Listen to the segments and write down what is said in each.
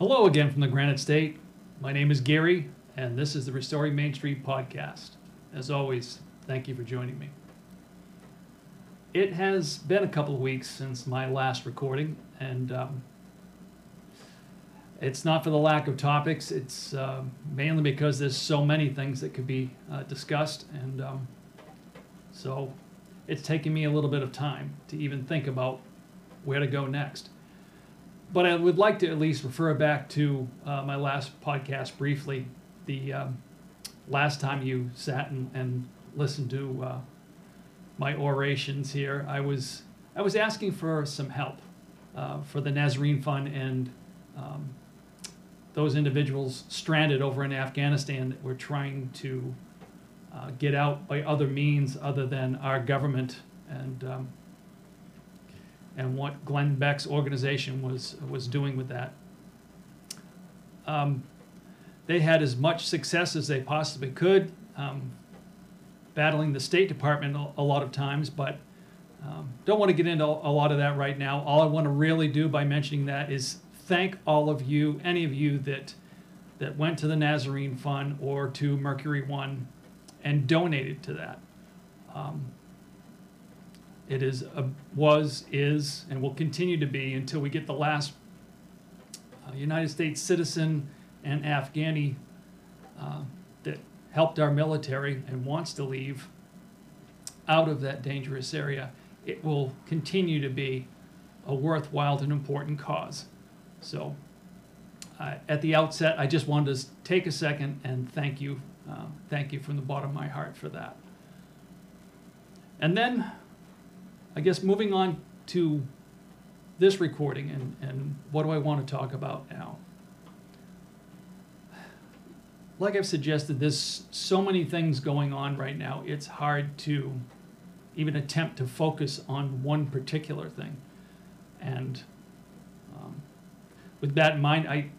Hello again from the Granite State. My name is Gary, and this is the Restoring Main Street podcast. As always, thank you for joining me. It has been a couple of weeks since my last recording, and um, it's not for the lack of topics. It's uh, mainly because there's so many things that could be uh, discussed, and um, so it's taken me a little bit of time to even think about where to go next but I would like to at least refer back to uh, my last podcast briefly. The um, last time you sat and, and listened to uh, my orations here, I was I was asking for some help uh, for the Nazarene Fund and um, those individuals stranded over in Afghanistan that were trying to uh, get out by other means other than our government and um, and what Glenn Beck's organization was was doing with that. Um, they had as much success as they possibly could, um, battling the State Department a, lot of times, but um, don't want to get into a lot of that right now. All I want to really do by mentioning that is thank all of you, any of you that that went to the Nazarene Fund or to Mercury One and donated to that. Um, it is, a, was, is, and will continue to be until we get the last uh, United States citizen and Afghani uh, that helped our military and wants to leave out of that dangerous area. It will continue to be a worthwhile and important cause. So, uh, at the outset, I just wanted to take a second and thank you, uh, thank you from the bottom of my heart for that. And then I guess moving on to this recording and, and what do I want to talk about now? Like I've suggested, there's so many things going on right now, it's hard to even attempt to focus on one particular thing. And um, with that in mind, I,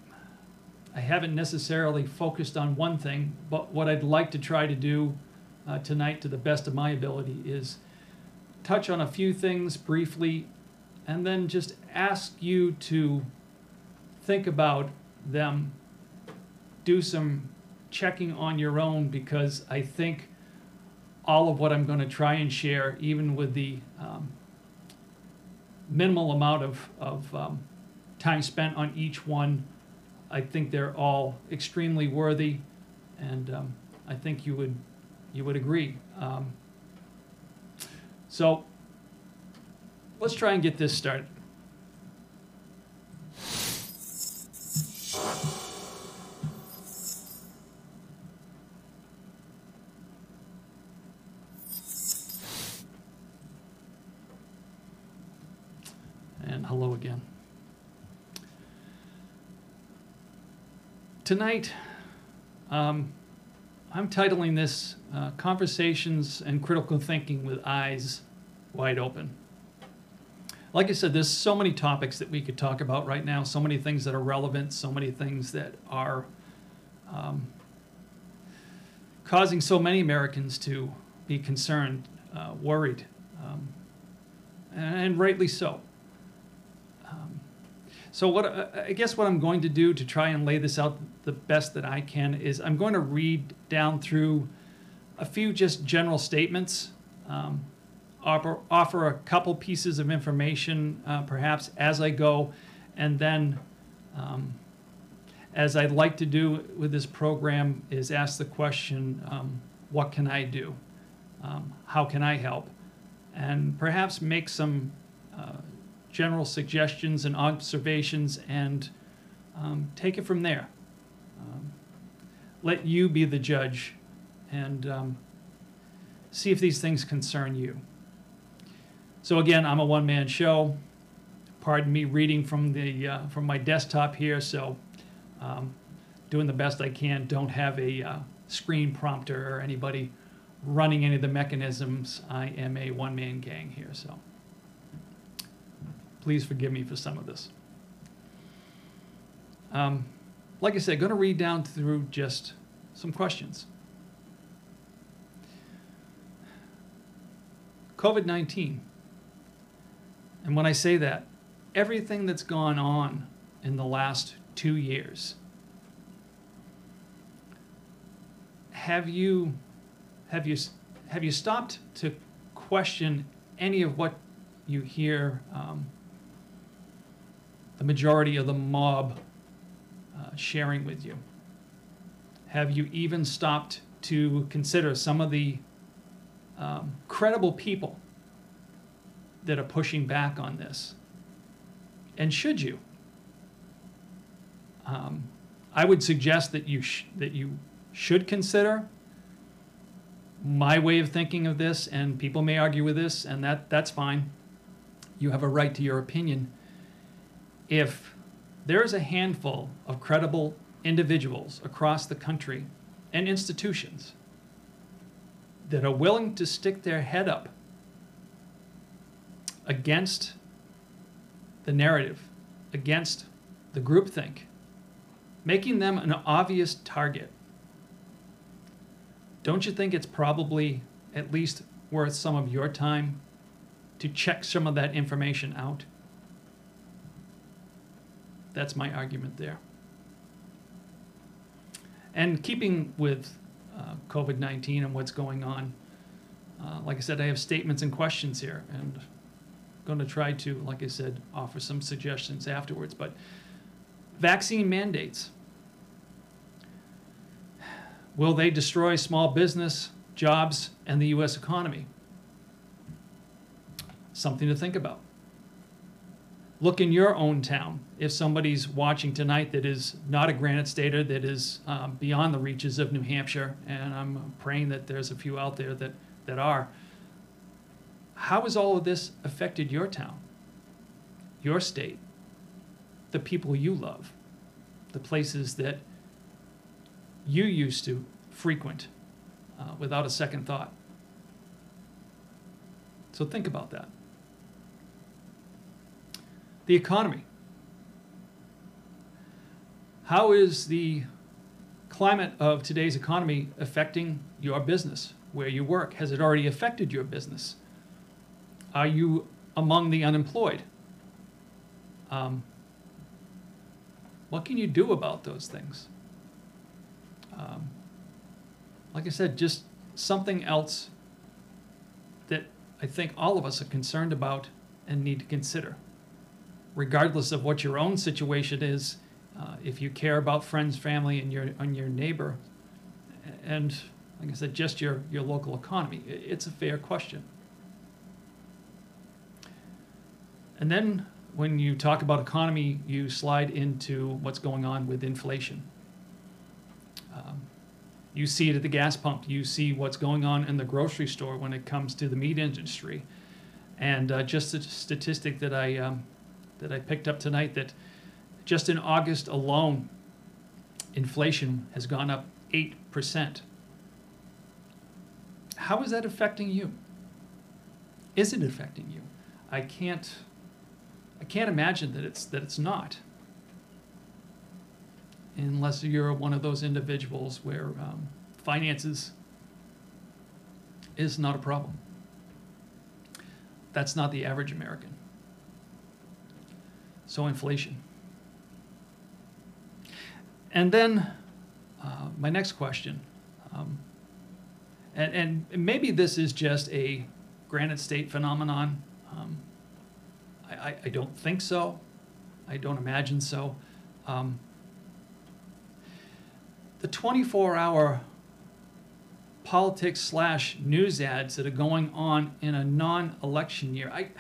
I haven't necessarily focused on one thing, but what I'd like to try to do uh, tonight, to the best of my ability, is touch on a few things briefly and then just ask you to think about them, do some checking on your own because I think all of what I'm going to try and share, even with the um, minimal amount of, of um, time spent on each one, I think they're all extremely worthy, and um, I think you would you would agree. So let's try and get this started. And hello again. Tonight, um, I'm titling this uh, Conversations and Critical Thinking with Eyes Wide Open. Like I said, there's so many topics that we could talk about right now, so many things that are relevant, so many things that are um, causing so many Americans to be concerned, uh, worried, um, and rightly so. So what uh, I guess what I'm going to do to try and lay this out the best that I can is I'm going to read down through a few just general statements, um, offer, offer a couple pieces of information uh, perhaps as I go, and then um, as I'd like to do with this program is ask the question, um, what can I do? Um, how can I help? And perhaps make some uh, general suggestions and observations and um, take it from there. Um, let you be the judge and um, see if these things concern you. So again, I'm a one-man show. Pardon me reading from the uh, from my desktop here, so um, doing the best I can. Don't have a uh, screen prompter or anybody running any of the mechanisms. I am a one-man gang here, so. Please forgive me for some of this. Um, like I said, going to read down through just some questions. COVID 19. And when I say that, everything that's gone on in the last two years. Have you, have you, have you stopped to question any of what you hear um, the majority of the mob uh, sharing with you? Have you even stopped to consider some of the um, credible people that are pushing back on this? And should you? Um, I would suggest that you sh- that you should consider my way of thinking of this, and people may argue with this, and that that's fine. You have a right to your opinion. If there is a handful of credible individuals across the country and institutions that are willing to stick their head up against the narrative, against the groupthink, making them an obvious target. Don't you think it's probably at least worth some of your time to check some of that information out? That's my argument there. And keeping with uh, COVID 19 and what's going on, uh, like I said, I have statements and questions here, and I'm going to try to, like I said, offer some suggestions afterwards. But vaccine mandates will they destroy small business, jobs, and the U.S. economy? Something to think about. Look in your own town. If somebody's watching tonight that is not a Granite Stater, that is um, beyond the reaches of New Hampshire, and I'm praying that there's a few out there that, that are, how has all of this affected your town, your state, the people you love, the places that you used to frequent uh, without a second thought? So think about that. The economy. How is the climate of today's economy affecting your business, where you work? Has it already affected your business? Are you among the unemployed? Um, what can you do about those things? Um, like I said, just something else that I think all of us are concerned about and need to consider. Regardless of what your own situation is, uh, if you care about friends, family, and your and your neighbor, and like I said, just your your local economy, it's a fair question. And then when you talk about economy, you slide into what's going on with inflation. Um, you see it at the gas pump. You see what's going on in the grocery store when it comes to the meat industry. And uh, just a statistic that I um, that I picked up tonight that just in August alone, inflation has gone up eight percent. How is that affecting you? Is it affecting you? I can't I can't imagine that it's that it's not. Unless you're one of those individuals where um, finances is not a problem. That's not the average American. So inflation. And then uh, my next question, um, and, and maybe this is just a Granite State phenomenon. Um, I, I don't think so. I don't imagine so. Um, the 24 hour politics slash news ads that are going on in a non election year, I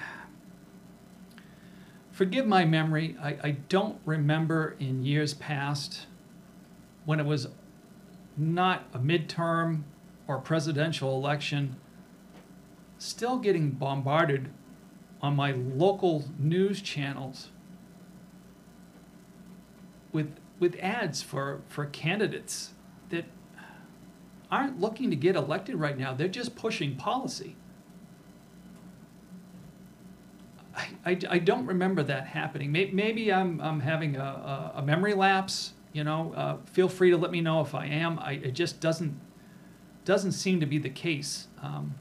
forgive my memory. I, I don't remember in years past when it was not a midterm or presidential election still getting bombarded on my local news channels with with ads for for candidates that aren't looking to get elected right now. They're just pushing policy. I, I, I don't remember that happening. Maybe, maybe I'm, I'm having a, a, memory lapse. You know, uh, feel free to let me know if I am. I, it just doesn't doesn't seem to be the case. Um,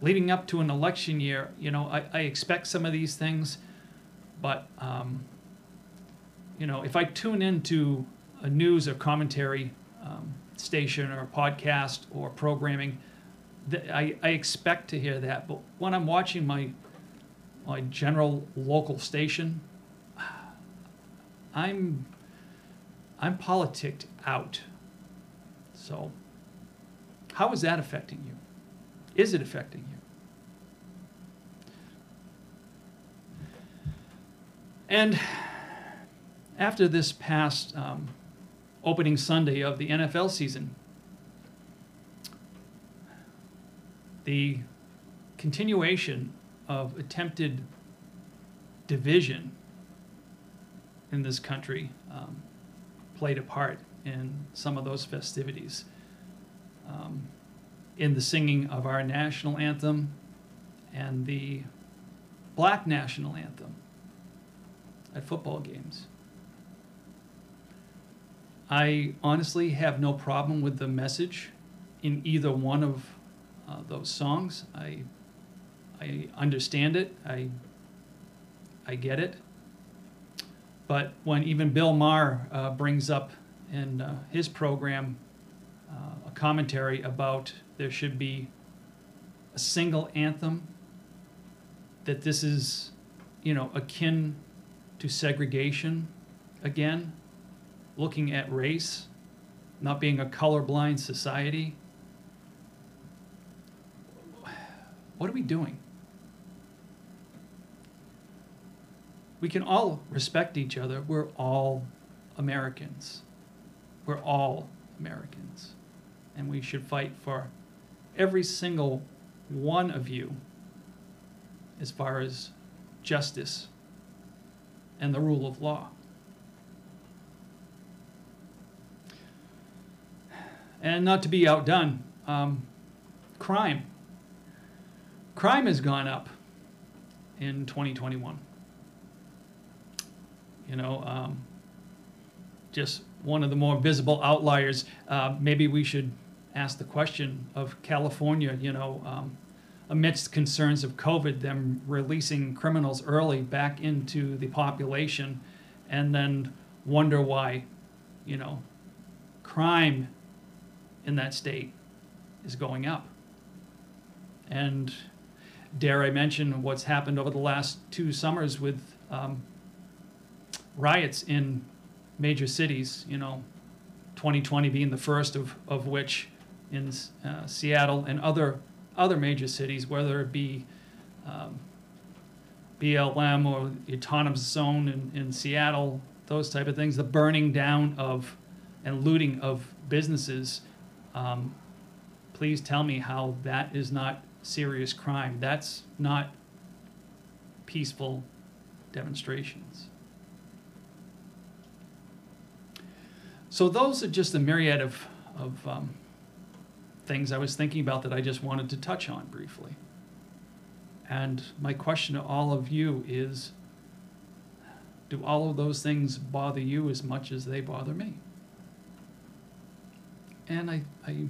leading up to an election year, you know, I, I expect some of these things, but um, you know, if I tune into a news or commentary um, station or podcast or programming, th- I, I expect to hear that. But when I'm watching my my general local station, I'm I'm politicked out. So, how is that affecting you? Is it affecting you? And after this past um, opening Sunday of the NFL season, the continuation of attempted division in this country um, played a part in some of those festivities. Um, in the singing of our national anthem and the black national anthem at football games. I honestly have no problem with the message in either one of uh, those songs. I, I understand it. I, I get it. But when even Bill Maher uh, brings up in uh, his program uh, a commentary about there should be a single anthem, that this is, you know, akin to segregation again, looking at race, not being a colorblind society. What are we doing? We can all respect each other. We're all Americans. We're all Americans. And we should fight for every single one of you as far as justice and the rule of law. And not to be outdone, um, crime. Crime has gone up in 2021. You know, um, just one of the more visible outliers. Uh, maybe we should ask the question of California, you know, um, amidst concerns of COVID, them releasing criminals early back into the population, and then wonder why, you know, crime in that state is going up. And dare I mention what's happened over the last two summers with um, riots in major cities, you know, 2020 being the first of, of which in uh, Seattle and other other major cities, whether it be um, BLM or the autonomous zone in, in Seattle, those type of things, the burning down of and looting of businesses. Um, please tell me how that is not serious crime. That's not peaceful demonstrations. So those are just a myriad of, of um, things I was thinking about that I just wanted to touch on briefly. And my question to all of you is do all of those things bother you as much as they bother me? And I, I,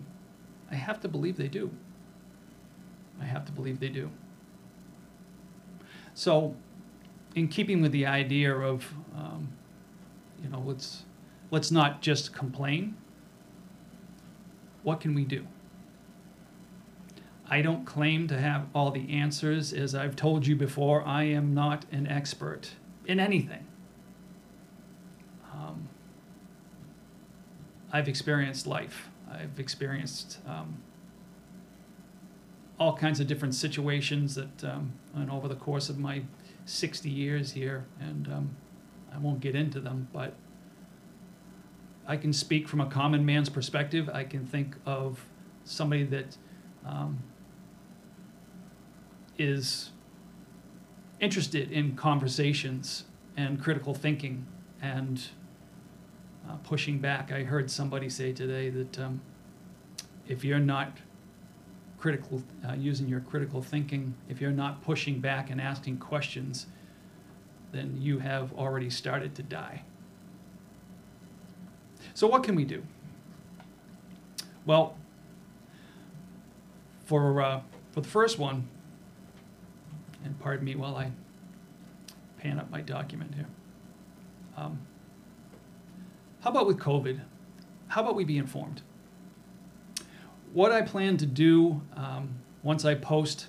I have to believe they do. I have to believe they do. So, in keeping with the idea of, um, you know, let's let's not just complain. What can we do? I don't claim to have all the answers. As I've told you before, I am not an expert in anything. Um, I've experienced life. I've experienced um, all kinds of different situations that, um, and over the course of my 60 years here, and um, I won't get into them, but I can speak from a common man's perspective. I can think of somebody that um, is interested in conversations and critical thinking and uh, pushing back. I heard somebody say today that um, if you're not critical, uh, using your critical thinking, if you're not pushing back and asking questions, then you have already started to die. So, what can we do? Well, for, uh, for the first one, and pardon me while I pan up my document here. Um, how about with COVID? How about we be informed? What I plan to do um, once I post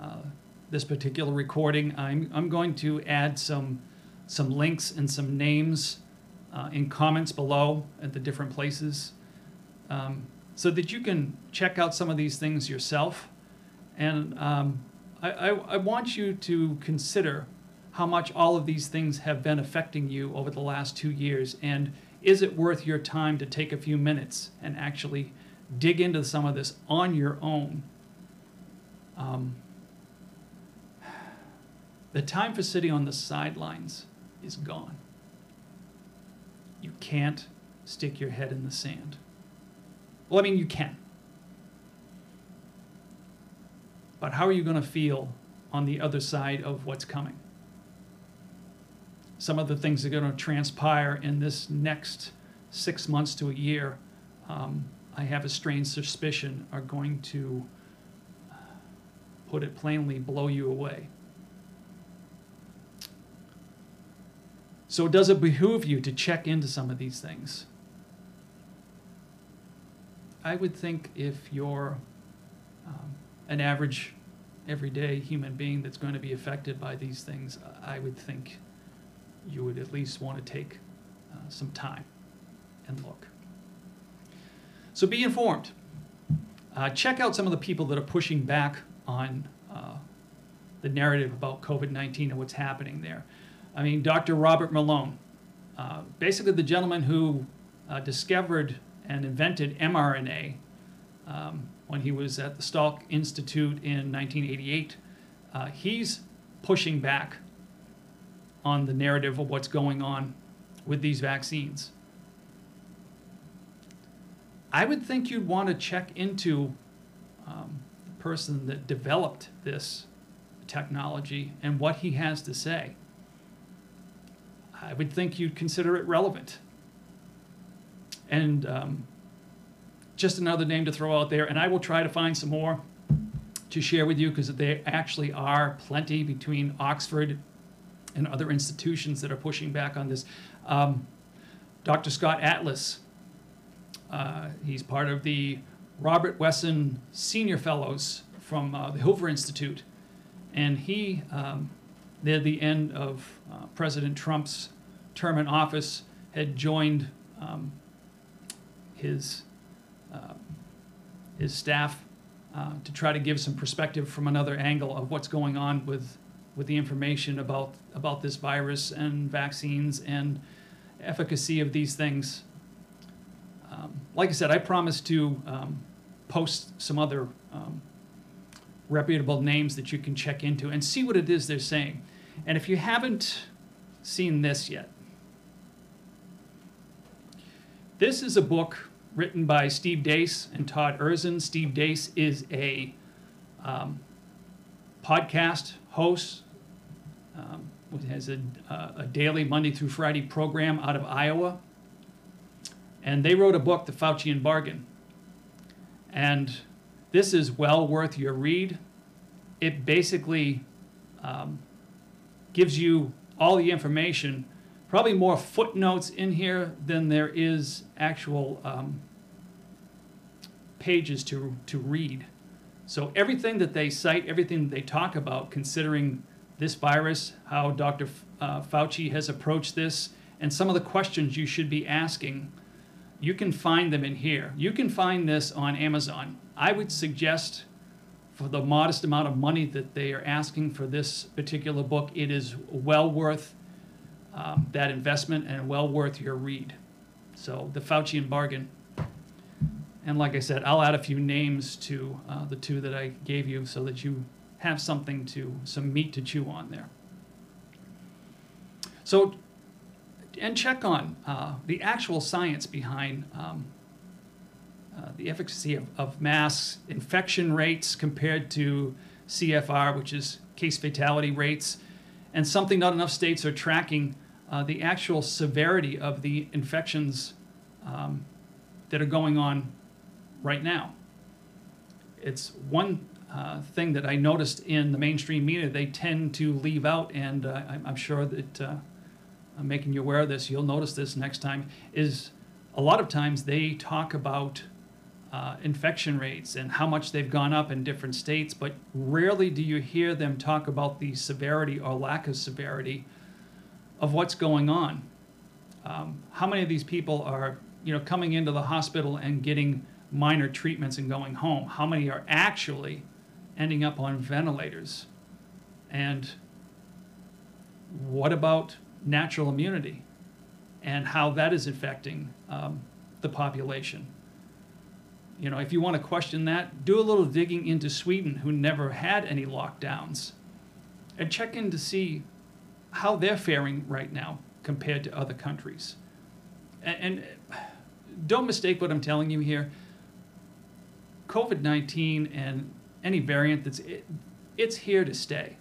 uh, this particular recording, I'm, I'm going to add some, some links and some names uh, in comments below at the different places um, so that you can check out some of these things yourself. And um, I, I, I want you to consider how much all of these things have been affecting you over the last two years. And is it worth your time to take a few minutes and actually dig into some of this on your own? Um, the time for sitting on the sidelines is gone. You can't stick your head in the sand. Well, I mean, you can. But how are you going to feel on the other side of what's coming? Some of the things that are going to transpire in this next six months to a year, um, I have a strange suspicion, are going to, put it plainly, blow you away. So, does it behoove you to check into some of these things? I would think if you're um, an average, everyday human being that's going to be affected by these things, I would think you would at least want to take uh, some time and look. So be informed. Uh, check out some of the people that are pushing back on uh, the narrative about COVID 19 and what's happening there. I mean, Dr. Robert Malone, uh, basically the gentleman who uh, discovered and invented mRNA um, when he was at the Salk Institute in 1988. Uh, he's pushing back on the narrative of what's going on with these vaccines. I would think you'd want to check into um, the person that developed this technology and what he has to say. I would think you'd consider it relevant. And um, just another name to throw out there, and I will try to find some more to share with you because there actually are plenty between Oxford and other institutions that are pushing back on this. Um, Dr. Scott Atlas, uh, he's part of the Robert Wesson Senior Fellows from uh, the Hoover Institute, and he um, near the end of uh, President Trump's term in office, had joined um, his, uh, his staff uh, to try to give some perspective from another angle of what's going on with, with the information about, about this virus and vaccines and efficacy of these things. Um, like I said, I promise to um, post some other um, reputable names that you can check into and see what it is they're saying. And if you haven't seen this yet, this is a book written by Steve Deace and Todd Erzen. Steve Deace is a um, podcast host, um, has a, uh, a daily Monday through Friday program out of Iowa. And they wrote a book, The Faucian Bargain. And this is well worth your read. It basically um, gives you all the information, probably more footnotes in here than there is actual um, pages to, to read. So everything that they cite, everything that they talk about, considering this virus, how Dr. F- uh, Fauci has approached this, and some of the questions you should be asking, you can find them in here. You can find this on Amazon. I would suggest for the modest amount of money that they are asking for this particular book, it is well worth um, that investment and well worth your read. So, The Faucian Bargain. And like I said, I'll add a few names to uh, the two that I gave you so that you have something to, some meat to chew on there. So, and check on uh, the actual science behind um, the efficacy of, of masks, infection rates compared to CFR, which is case fatality rates, and something not enough states are tracking uh, the actual severity of the infections um, that are going on right now. It's one uh, thing that I noticed in the mainstream media, they tend to leave out, and uh, I'm, I'm, sure that uh, I'm making you aware of this, you'll notice this next time, is a lot of times they talk about uh, infection rates and how much they've gone up in different states, but rarely do you hear them talk about the severity or lack of severity of what's going on. Um, how many of these people are, you know, coming into the hospital and getting minor treatments and going home? How many are actually ending up on ventilators? And what about natural immunity and how that is affecting um, the population? You know, if you want to question that, do a little digging into Sweden, who never had any lockdowns, and check in to see how they're faring right now compared to other countries. And, don't mistake what I'm telling you here. COVID 19 and any variant that's it, it's here to stay.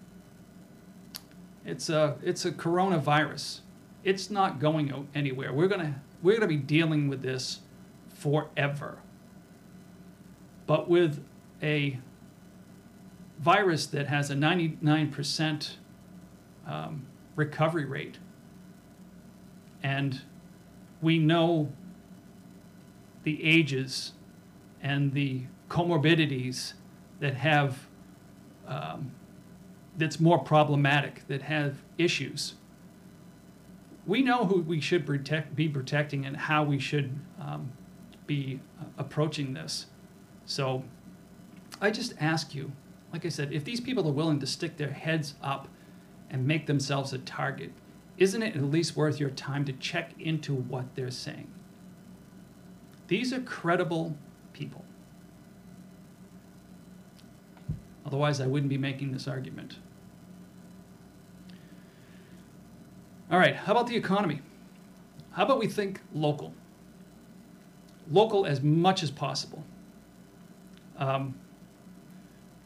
It's a it's a coronavirus. It's not going anywhere. We're gonna we're gonna be dealing with this forever. But with a virus that has a 99% um, recovery rate, and we know the ages and the comorbidities that have um, that's more problematic, that have issues. We know who we should protect, be protecting and how we should um, be uh, approaching this. So I just ask you, like I said, if these people are willing to stick their heads up and make themselves a target, isn't it at least worth your time to check into what they're saying? These are credible people. Otherwise, I wouldn't be making this argument. All right, how about the economy? How about we think local? Local as much as possible. Um,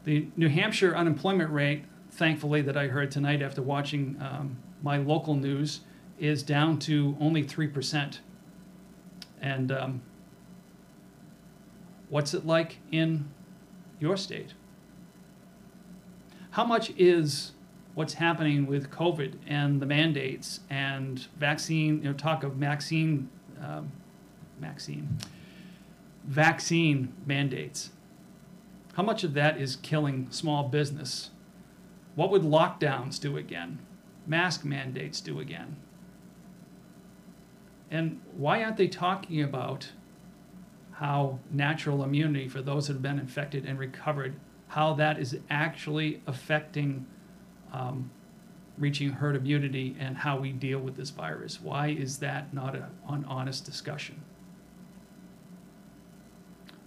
the New Hampshire unemployment rate, thankfully, that I heard tonight after watching um, my local news, is down to only 3%. And um, what's it like in your state? How much is what's happening with COVID and the mandates and vaccine, you know, talk of vaccine, um, vaccine, vaccine mandates? How much of that is killing small business? What would lockdowns do again? Mask mandates do again? And why aren't they talking about how natural immunity for those that have been infected and recovered, how that is actually affecting um, reaching herd immunity and how we deal with this virus? Why is that not a, an honest discussion?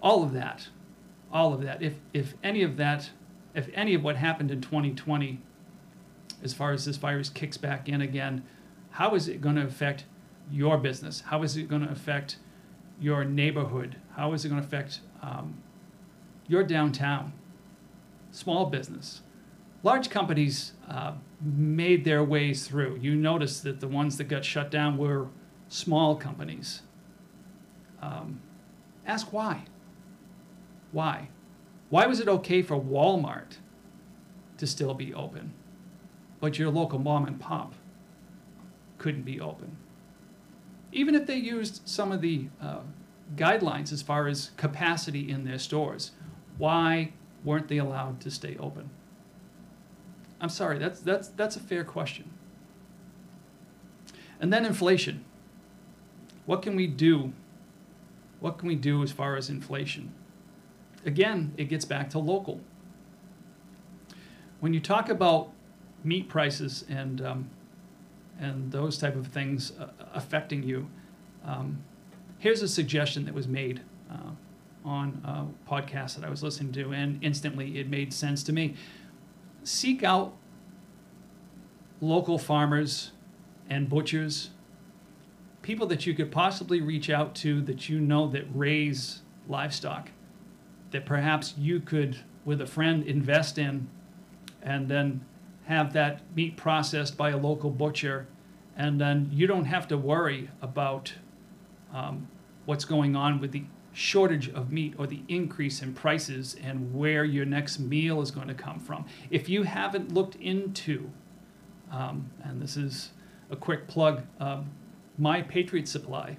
All of that all of that. If, if any of that, if any of what happened in 2020, as far as this virus kicks back in again, how is it going to affect your business? How is it going to affect your neighborhood? How is it going to affect um, your downtown, small business? Large companies uh, made their ways through. You notice that the ones that got shut down were small companies. Um, ask why. Why? Why was it okay for Walmart to still be open, but your local mom and pop couldn't be open? Even if they used some of the uh, guidelines as far as capacity in their stores, why weren't they allowed to stay open? I'm sorry, that's, that's, that's a fair question. And then inflation. What can we do? What can we do as far as inflation? Again, it gets back to local. When you talk about meat prices and um, and those type of things uh, affecting you, um, here's a suggestion that was made uh, on a podcast that I was listening to, and instantly it made sense to me. Seek out local farmers and butchers, people that you could possibly reach out to that you know that raise livestock that perhaps you could, with a friend, invest in and then have that meat processed by a local butcher. And then you don't have to worry about um, what's going on with the shortage of meat or the increase in prices and where your next meal is going to come from. If you haven't looked into, um, and this is a quick plug, um, My Patriot Supply.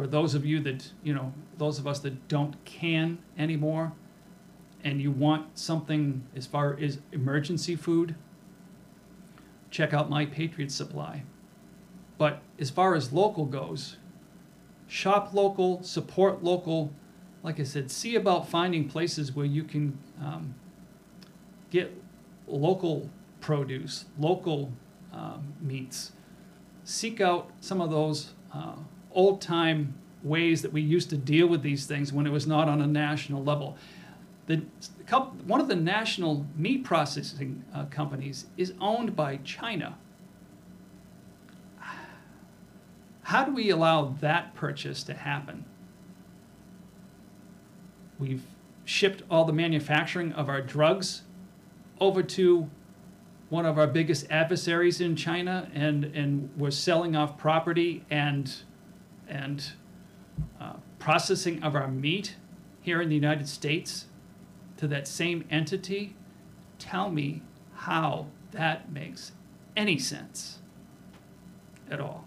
For those of you that, you know, those of us that don't can anymore, and you want something as far as emergency food, check out My Patriot Supply. But as far as local goes, shop local, support local. Like I said, see about finding places where you can um, get local produce, local um, meats. Seek out some of those uh, old time ways that we used to deal with these things when it was not on a national level. The, one of the national meat processing uh, companies is owned by China. How do we allow that purchase to happen? We've shipped all the manufacturing of our drugs over to one of our biggest adversaries in China, and, and we're selling off property and, and uh, processing of our meat here in the United States to that same entity. Tell me how that makes any sense at all.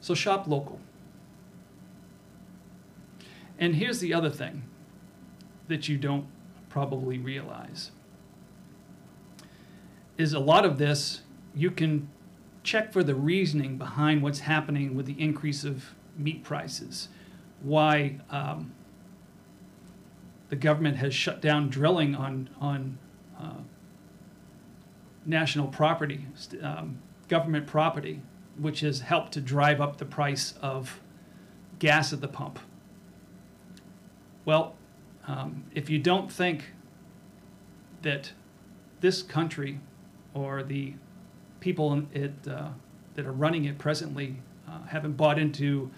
So shop local. And here's the other thing that you don't probably realize is a lot of this you can check for the reasoning behind what's happening with the increase of meat prices, why um, the government has shut down drilling on on uh, national property, um, government property, which has helped to drive up the price of gas at the pump. Well, um, if you don't think that this country or the people it, uh, that are running it presently uh, haven't bought into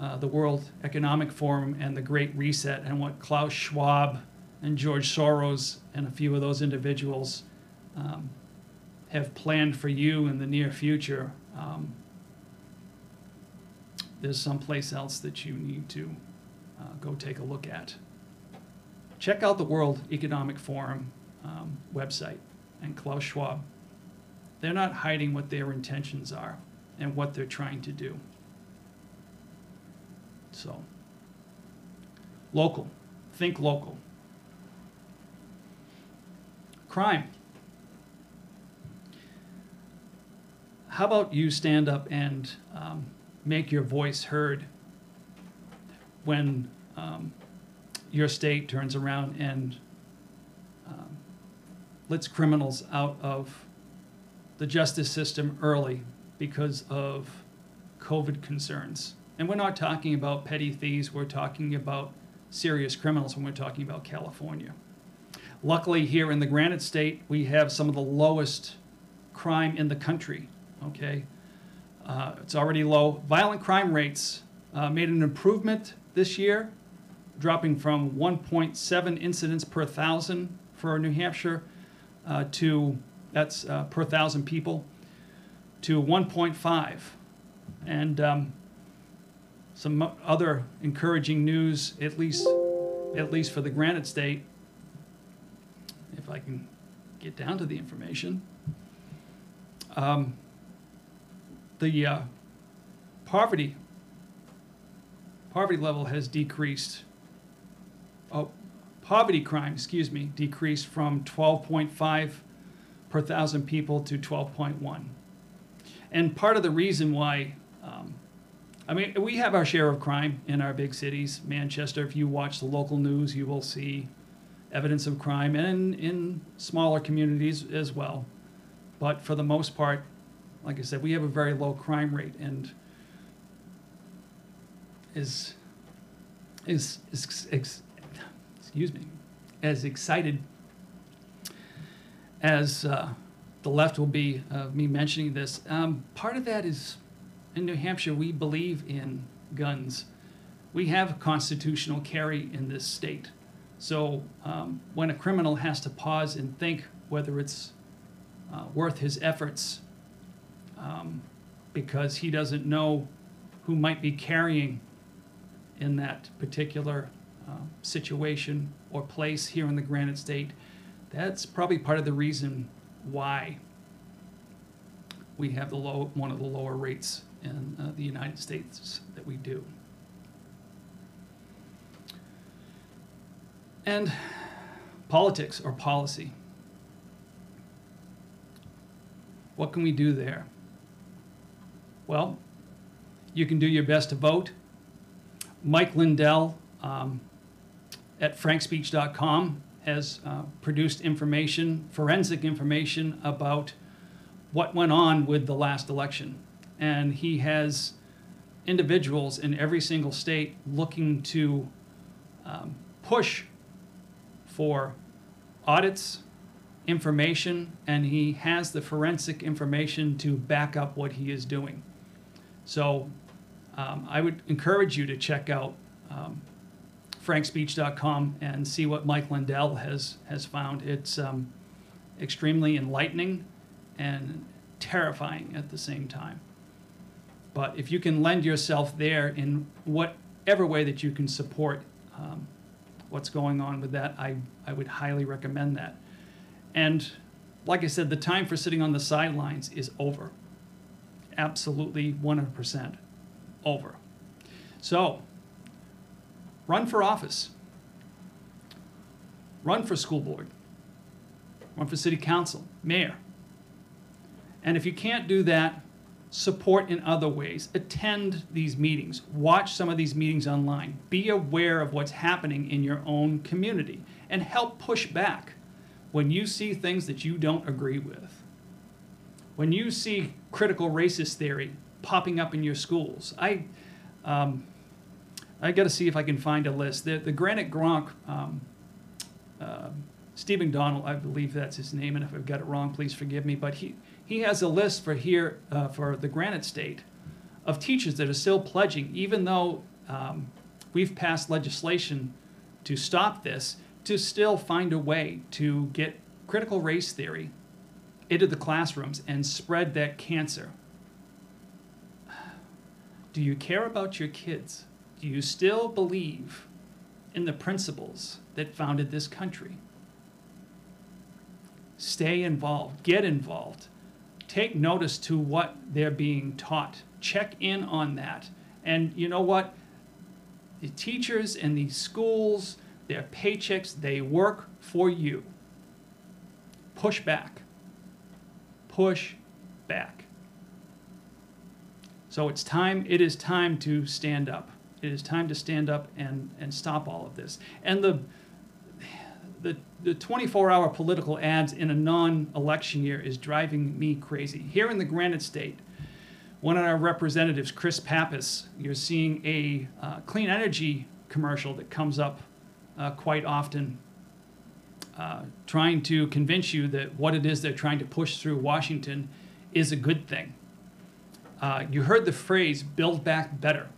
uh, the World Economic Forum and the Great Reset and what Klaus Schwab and George Soros and a few of those individuals um, have planned for you in the near future, um, there's someplace else that you need to uh, go take a look at. Check out the World Economic Forum um, website and Klaus Schwab. They're not hiding what their intentions are and what they're trying to do. So, local. Think local. Crime. How about you stand up and um, make your voice heard when um, your state turns around and um, lets criminals out of the justice system early because of COVID concerns. And we're not talking about petty thieves, we're talking about serious criminals when we're talking about California. Luckily, here in the Granite State, we have some of the lowest crime in the country. Okay, uh, it's already low. Violent crime rates uh, made an improvement this year, dropping from 1.7 incidents per thousand for New Hampshire uh, to that's uh, per thousand people to 1.5, and um, some other encouraging news, at least at least for the Granite State. If I can get down to the information. Um, the uh, poverty poverty level has decreased. Oh, poverty crime, excuse me, decreased from 12.5 per thousand people to 12.1. And part of the reason why, um, I mean, we have our share of crime in our big cities. Manchester, if you watch the local news, you will see evidence of crime, and in smaller communities as well. But for the most part, like I said, we have a very low crime rate, and is is, is ex, excuse me, as excited as uh, the left will be of me mentioning this. Um, part of that is in New Hampshire, we believe in guns. We have constitutional carry in this state. So um, when a criminal has to pause and think whether it's uh, worth his efforts um, because he doesn't know who might be carrying in that particular uh, situation or place here in the Granite State, That's probably part of the reason why we have the low, one of the lower rates in uh, the United States that we do. And politics or policy. What can we do there? Well, you can do your best to vote. Mike Lindell um, at frankspeech.com has uh, produced information, forensic information about what went on with the last election. And he has individuals in every single state looking to um, push for audits, information, and he has the forensic information to back up what he is doing. So um, I would encourage you to check out um, frankspeech.com and see what Mike Lindell has, has found. It's um, extremely enlightening and terrifying at the same time. But if you can lend yourself there in whatever way that you can support um, what's going on with that, I, I would highly recommend that. And like I said, the time for sitting on the sidelines is over. Absolutely 100% over. So, run for office, run for school board, run for city council, mayor. And if you can't do that, support in other ways. Attend these meetings. Watch some of these meetings online. Be aware of what's happening in your own community and help push back when you see things that you don't agree with. When you see critical racist theory popping up in your schools, I, um, I got to see if I can find a list. The, the Granite Grok, um, uh, Stephen Donald, I believe that's his name, and if I've got it wrong, please forgive me. But he, he has a list for here uh, for the Granite State of teachers that are still pledging, even though um, we've passed legislation to stop this, to still find a way to get critical race theory into the classrooms and spread that cancer. Do you care about your kids? Do you still believe in the principles that founded this country? Stay involved, get involved take notice to what they're being taught. Check in on that. And you know what? The teachers and the schools, their paychecks, they work for you. Push back. Push back. So it's time, it is time to stand up. It is time to stand up and, and stop all of this. And the the, the 24 hour political ads in a non election year is driving me crazy. Here in the Granite State, one of our representatives, Chris Pappas, you're seeing a uh, clean energy commercial that comes up uh, quite often, uh, trying to convince you that what it is they're trying to push through Washington is a good thing. Uh, you heard the phrase build back better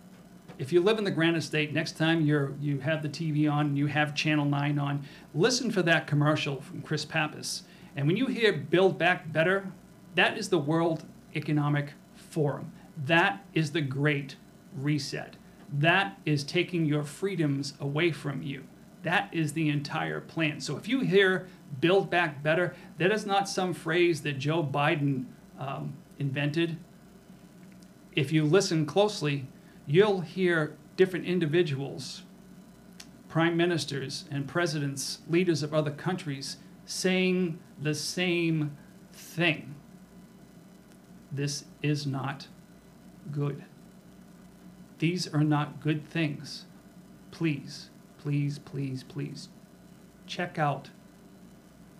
if you live in the Granite State, next time you're you have the TV on you have Channel 9 on, listen for that commercial from Chris Pappas. And when you hear Build Back Better, that is the World Economic Forum. That is the Great Reset. That is taking your freedoms away from you. That is the entire plan. So if you hear Build Back Better, that is not some phrase that Joe Biden um, invented. If you listen closely, you'll hear different individuals, prime ministers and presidents, leaders of other countries, saying the same thing. This is not good. These are not good things. Please, please, please, please check out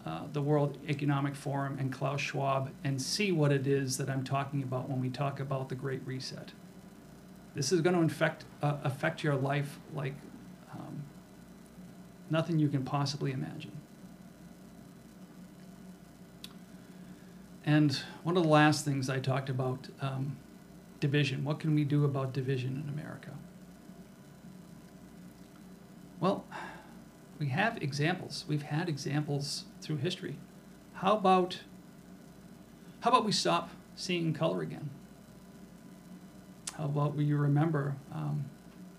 uh, the World Economic Forum and Klaus Schwab and see what it is that I'm talking about when we talk about the Great Reset. This is going to infect, uh, affect your life like um, nothing you can possibly imagine. And one of the last things I talked about um, division. What can we do about division in America? Well, we have examples. We've had examples through history. How about how about we stop seeing color again? How about you remember um,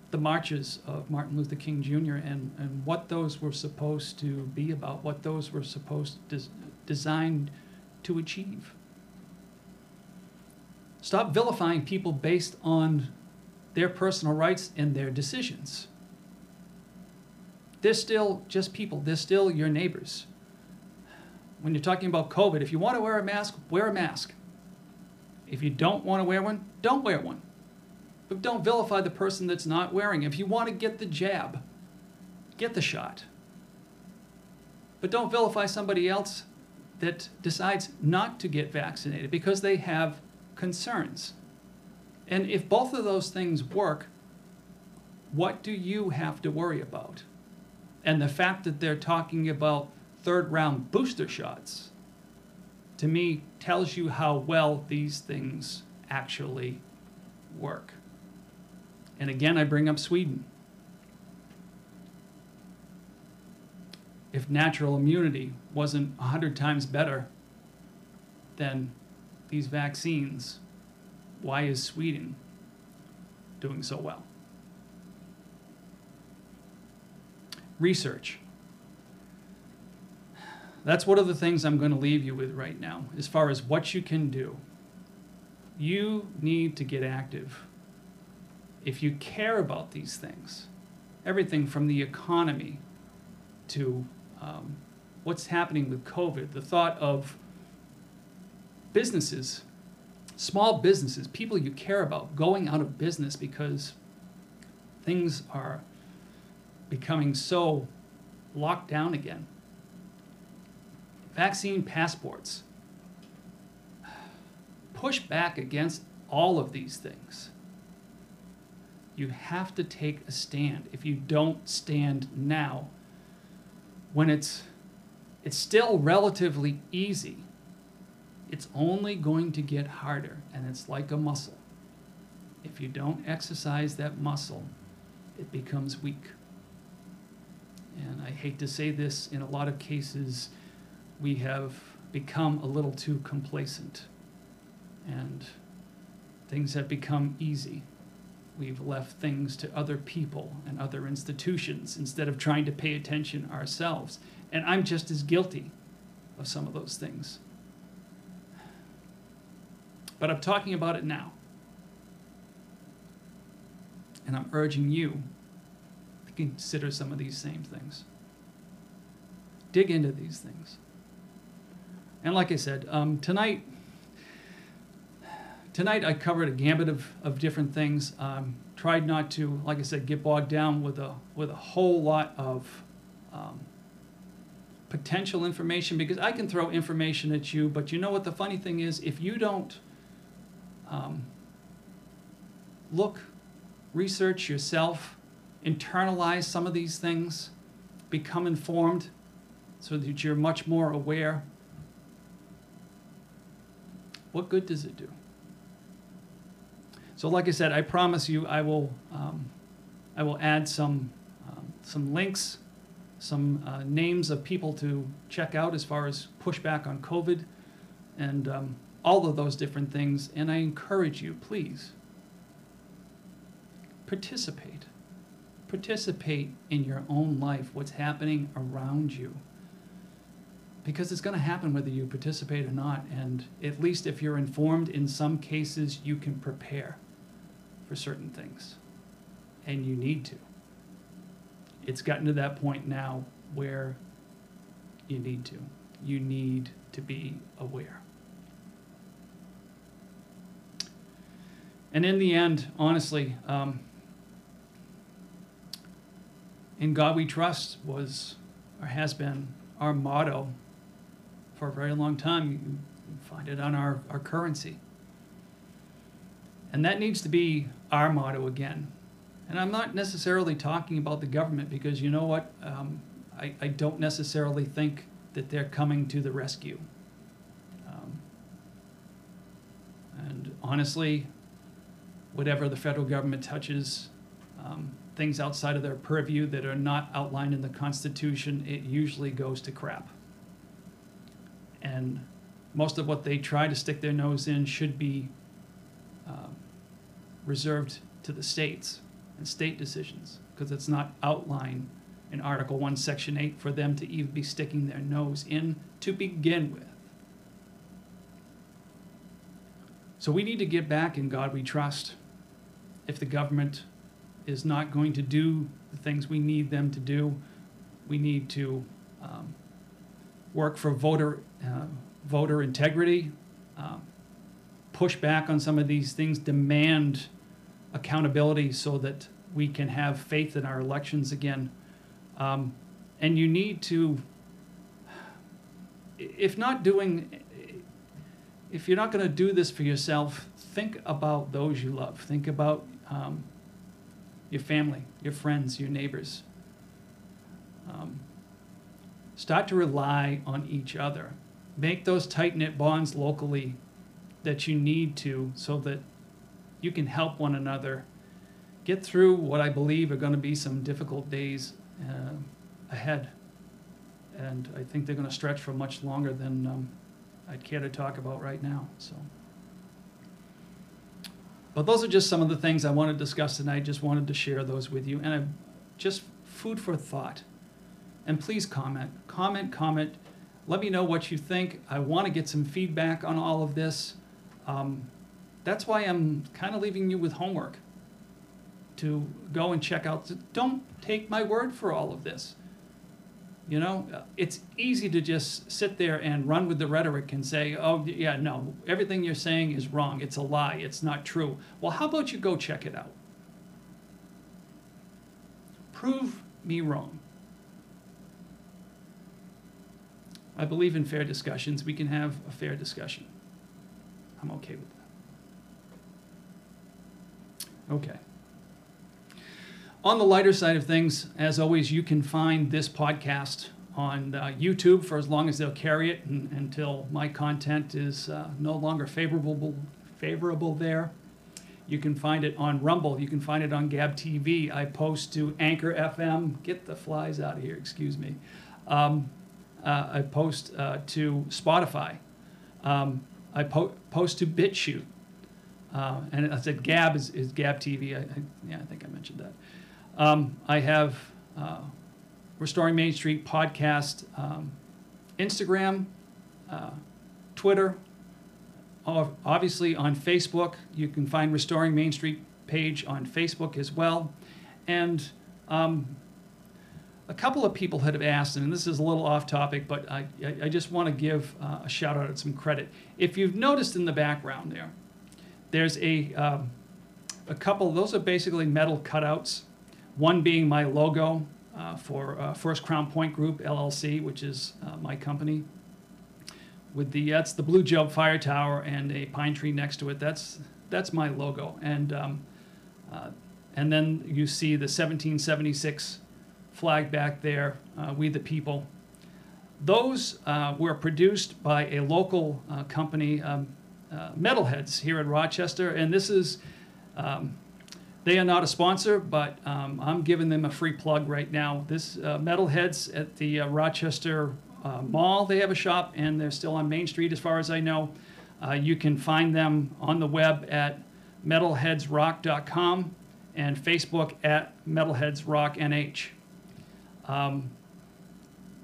the marches of Martin Luther King Jr. and, and what those were supposed to be about, what those were supposed des- designed to achieve. Stop vilifying people based on their personal rights and their decisions. They're still just people, they're still your neighbors. When you're talking about COVID, if you want to wear a mask, wear a mask. If you don't want to wear one, don't wear one. But don't vilify the person that's not wearing. it. If you want to get the jab, get the shot. But don't vilify somebody else that decides not to get vaccinated because they have concerns. And if both of those things work, what do you have to worry about? And the fact that they're talking about third round booster shots, to me, tells you how well these things actually work. And again, I bring up Sweden. If natural immunity wasn't 100 times better than these vaccines, why is Sweden doing so well? Research. That's one of the things I'm going to leave you with right now, as far as what you can do. You need to get active. If you care about these things, everything from the economy to um, what's happening with COVID, the thought of businesses, small businesses, people you care about going out of business because things are becoming so locked down again. Vaccine passports. Push back against all of these things. You have to take a stand. If you don't stand now, when it's it's still relatively easy, it's only going to get harder and it's like a muscle. If you don't exercise that muscle, it becomes weak. And I hate to say this, in a lot of cases, we have become a little too complacent and things have become easy. We've left things to other people and other institutions instead of trying to pay attention ourselves. And I'm just as guilty of some of those things. But I'm talking about it now. And I'm urging you to consider some of these same things. Dig into these things. And like I said, um, tonight, tonight I covered a gambit of, of different things. Um, tried not to, like I said, get bogged down with a with a whole lot of um, potential information because I can throw information at you, but you know what the funny thing is? If you don't um, look, research yourself, internalize some of these things, become informed so that you're much more aware. What good does it do? So, like I said, I promise you, I will, um, I will add some, um, some links, some uh, names of people to check out as far as pushback on COVID, and um, all of those different things. And I encourage you, please, participate. Participate in your own life, what's happening around you. Because it's going to happen whether you participate or not. And at least if you're informed, in some cases, you can prepare for certain things. And you need to. It's gotten to that point now where you need to. You need to be aware. And in the end, honestly, um, in God we trust was or has been our motto for a very long time. You find it on our, our currency. And that needs to be our motto again. And I'm not necessarily talking about the government because you know what? Um, I, I don't necessarily think that they're coming to the rescue. Um, and honestly, whatever the federal government touches, um, things outside of their purview that are not outlined in the Constitution, it usually goes to crap. And most of what they try to stick their nose in should be reserved to the states and state decisions, because it's not outlined in Article One, Section Eight, for them to even be sticking their nose in to begin with. So we need to get back in God we trust. If the government is not going to do the things we need them to do, we need to um, work for voter uh, voter integrity, um, push back on some of these things, demand accountability so that we can have faith in our elections again. Um, and you need to, if not doing, if you're not going to do this for yourself, think about those you love. Think about um, your family, your friends, your neighbors. Um, start to rely on each other. Make those tight knit bonds locally that you need to so that you can help one another get through what I believe are going to be some difficult days uh, ahead. And I think they're going to stretch for much longer than um, I'd care to talk about right now. So. But those are just some of the things I want to discuss tonight. Just wanted to share those with you. And I, just food for thought. And please comment, comment, comment. Let me know what you think. I want to get some feedback on all of this. Um, that's why I'm kind of leaving you with homework to go and check out. Don't take my word for all of this. You know, uh, it's easy to just sit there and run with the rhetoric and say, oh, yeah, no, everything you're saying is wrong. It's a lie. It's not true. Well, how about you go check it out? Prove me wrong. I believe in fair discussions. We can have a fair discussion. I'm okay with that. Okay. On the lighter side of things, as always, you can find this podcast on uh, YouTube for as long as they'll carry it and, until my content is uh, no longer favorable favorable there. You can find it on Rumble. You can find it on Gab TV. I post to Anchor FM. Get the flies out of here. Excuse me. Um, uh, I post uh, to Spotify. Um, I po- post to BitChute. Uh, and I said Gab is, is Gab TV. I, I, yeah, I think I mentioned that. Um, I have uh, Restoring Main Street podcast, um, Instagram, uh, Twitter, obviously on Facebook. You can find Restoring Main Street page on Facebook as well. And um, a couple of people had asked, and this is a little off topic, but I, I just want to give uh, a shout out and some credit. If you've noticed in the background there, there's a, um, a couple, those are basically metal cutouts one being my logo uh, for uh, First Crown Point Group LLC, which is uh, my company. With the that's the Blue Job Fire Tower and a pine tree next to it. That's that's my logo, and um, uh, and then you see the 1776 flag back there. Uh, we the people. Those uh, were produced by a local company, um, Metalheads, here in Rochester, and this is. Um, they are not a sponsor, but um, I'm giving them a free plug right now. This uh, Metalheads at the uh, Rochester uh, Mall, they have a shop, and they're still on Main Street, as far as I know. Uh, you can find them on the web at metalheadsrock.com and Facebook at metalheadsrocknh. Um,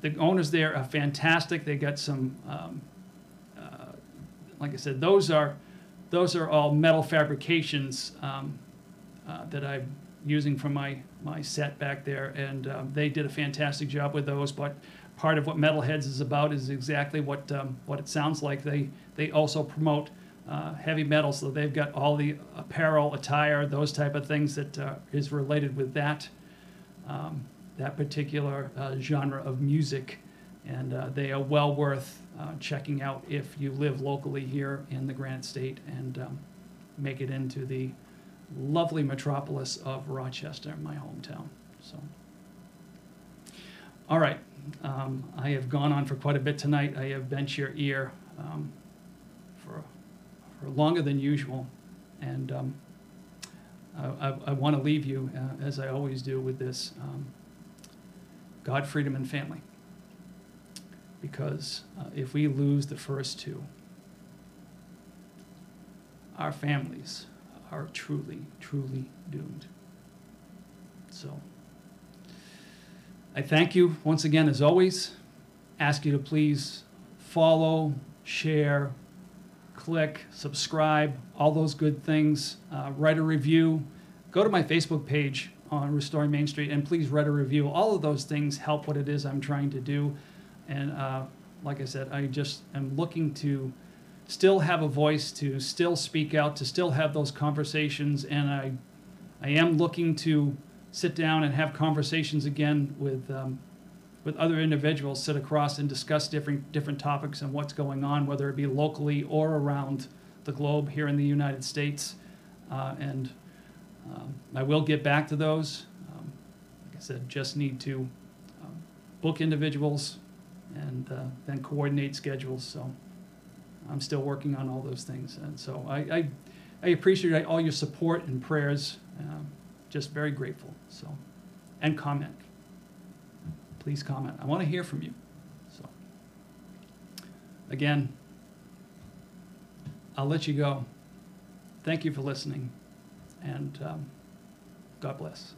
the owners there are fantastic. They got some, um, uh, like I said, those are those are all metal fabrications. Um, uh, that I'm using from my, my set back there, and um, they did a fantastic job with those. But part of what Metalheads is about is exactly what um, what it sounds like. They they also promote uh, heavy metal, so they've got all the apparel, attire, those type of things that uh, is related with that um, that particular uh, genre of music, and uh, they are well worth uh, checking out if you live locally here in the Granite State and um, make it into the lovely metropolis of Rochester, my hometown. So, all right, um, I have gone on for quite a bit tonight. I have bent your ear um, for for longer than usual, and um, I, I, I want to leave you uh, as I always do with this: um, God, freedom, and family. Because uh, if we lose the first two, our families are truly, truly doomed. So I thank you once again, as always. Ask you to please follow, share, click, subscribe, all those good things. Uh, write a review. Go to my Facebook page on Restoring Main Street and please write a review. All of those things help what it is I'm trying to do. And uh, like I said, I just am looking to still have a voice, to still speak out, to still have those conversations. And I, I am looking to sit down and have conversations again with um, with other individuals, sit across and discuss different different topics and what's going on, whether it be locally or around the globe here in the United States. Uh, and um, I will get back to those. Um, like I said, just need to um, book individuals and uh, then coordinate schedules. So I'm still working on all those things. And so I, I, I appreciate all your support and prayers. Um, just very grateful. So, and comment. Please comment. I want to hear from you. So, again, I'll let you go. Thank you for listening, and um, God bless